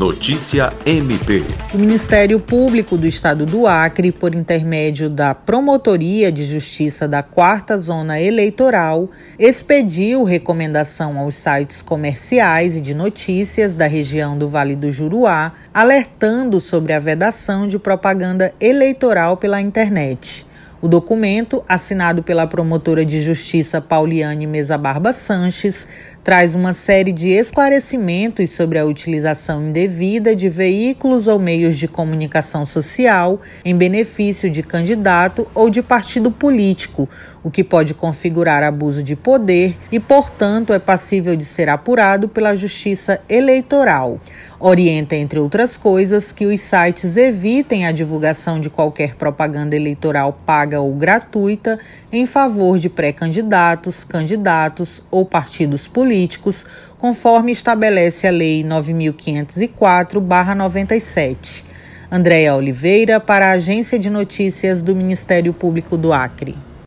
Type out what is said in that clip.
Notícia MP. O Ministério Público do Estado do Acre, por intermédio da Promotoria de Justiça da Quarta Zona Eleitoral, expediu recomendação aos sites comerciais e de notícias da região do Vale do Juruá, alertando sobre a vedação de propaganda eleitoral pela internet. O documento, assinado pela promotora de justiça Pauliane Mesa Barba Sanches, traz uma série de esclarecimentos sobre a utilização indevida de veículos ou meios de comunicação social em benefício de candidato ou de partido político, o que pode configurar abuso de poder e, portanto, é passível de ser apurado pela Justiça Eleitoral. Orienta, entre outras coisas, que os sites evitem a divulgação de qualquer propaganda eleitoral paga ou gratuita em favor de pré-candidatos, candidatos ou partidos políticos conforme estabelece a Lei 9504-97. Andréa Oliveira, para a Agência de Notícias do Ministério Público do Acre.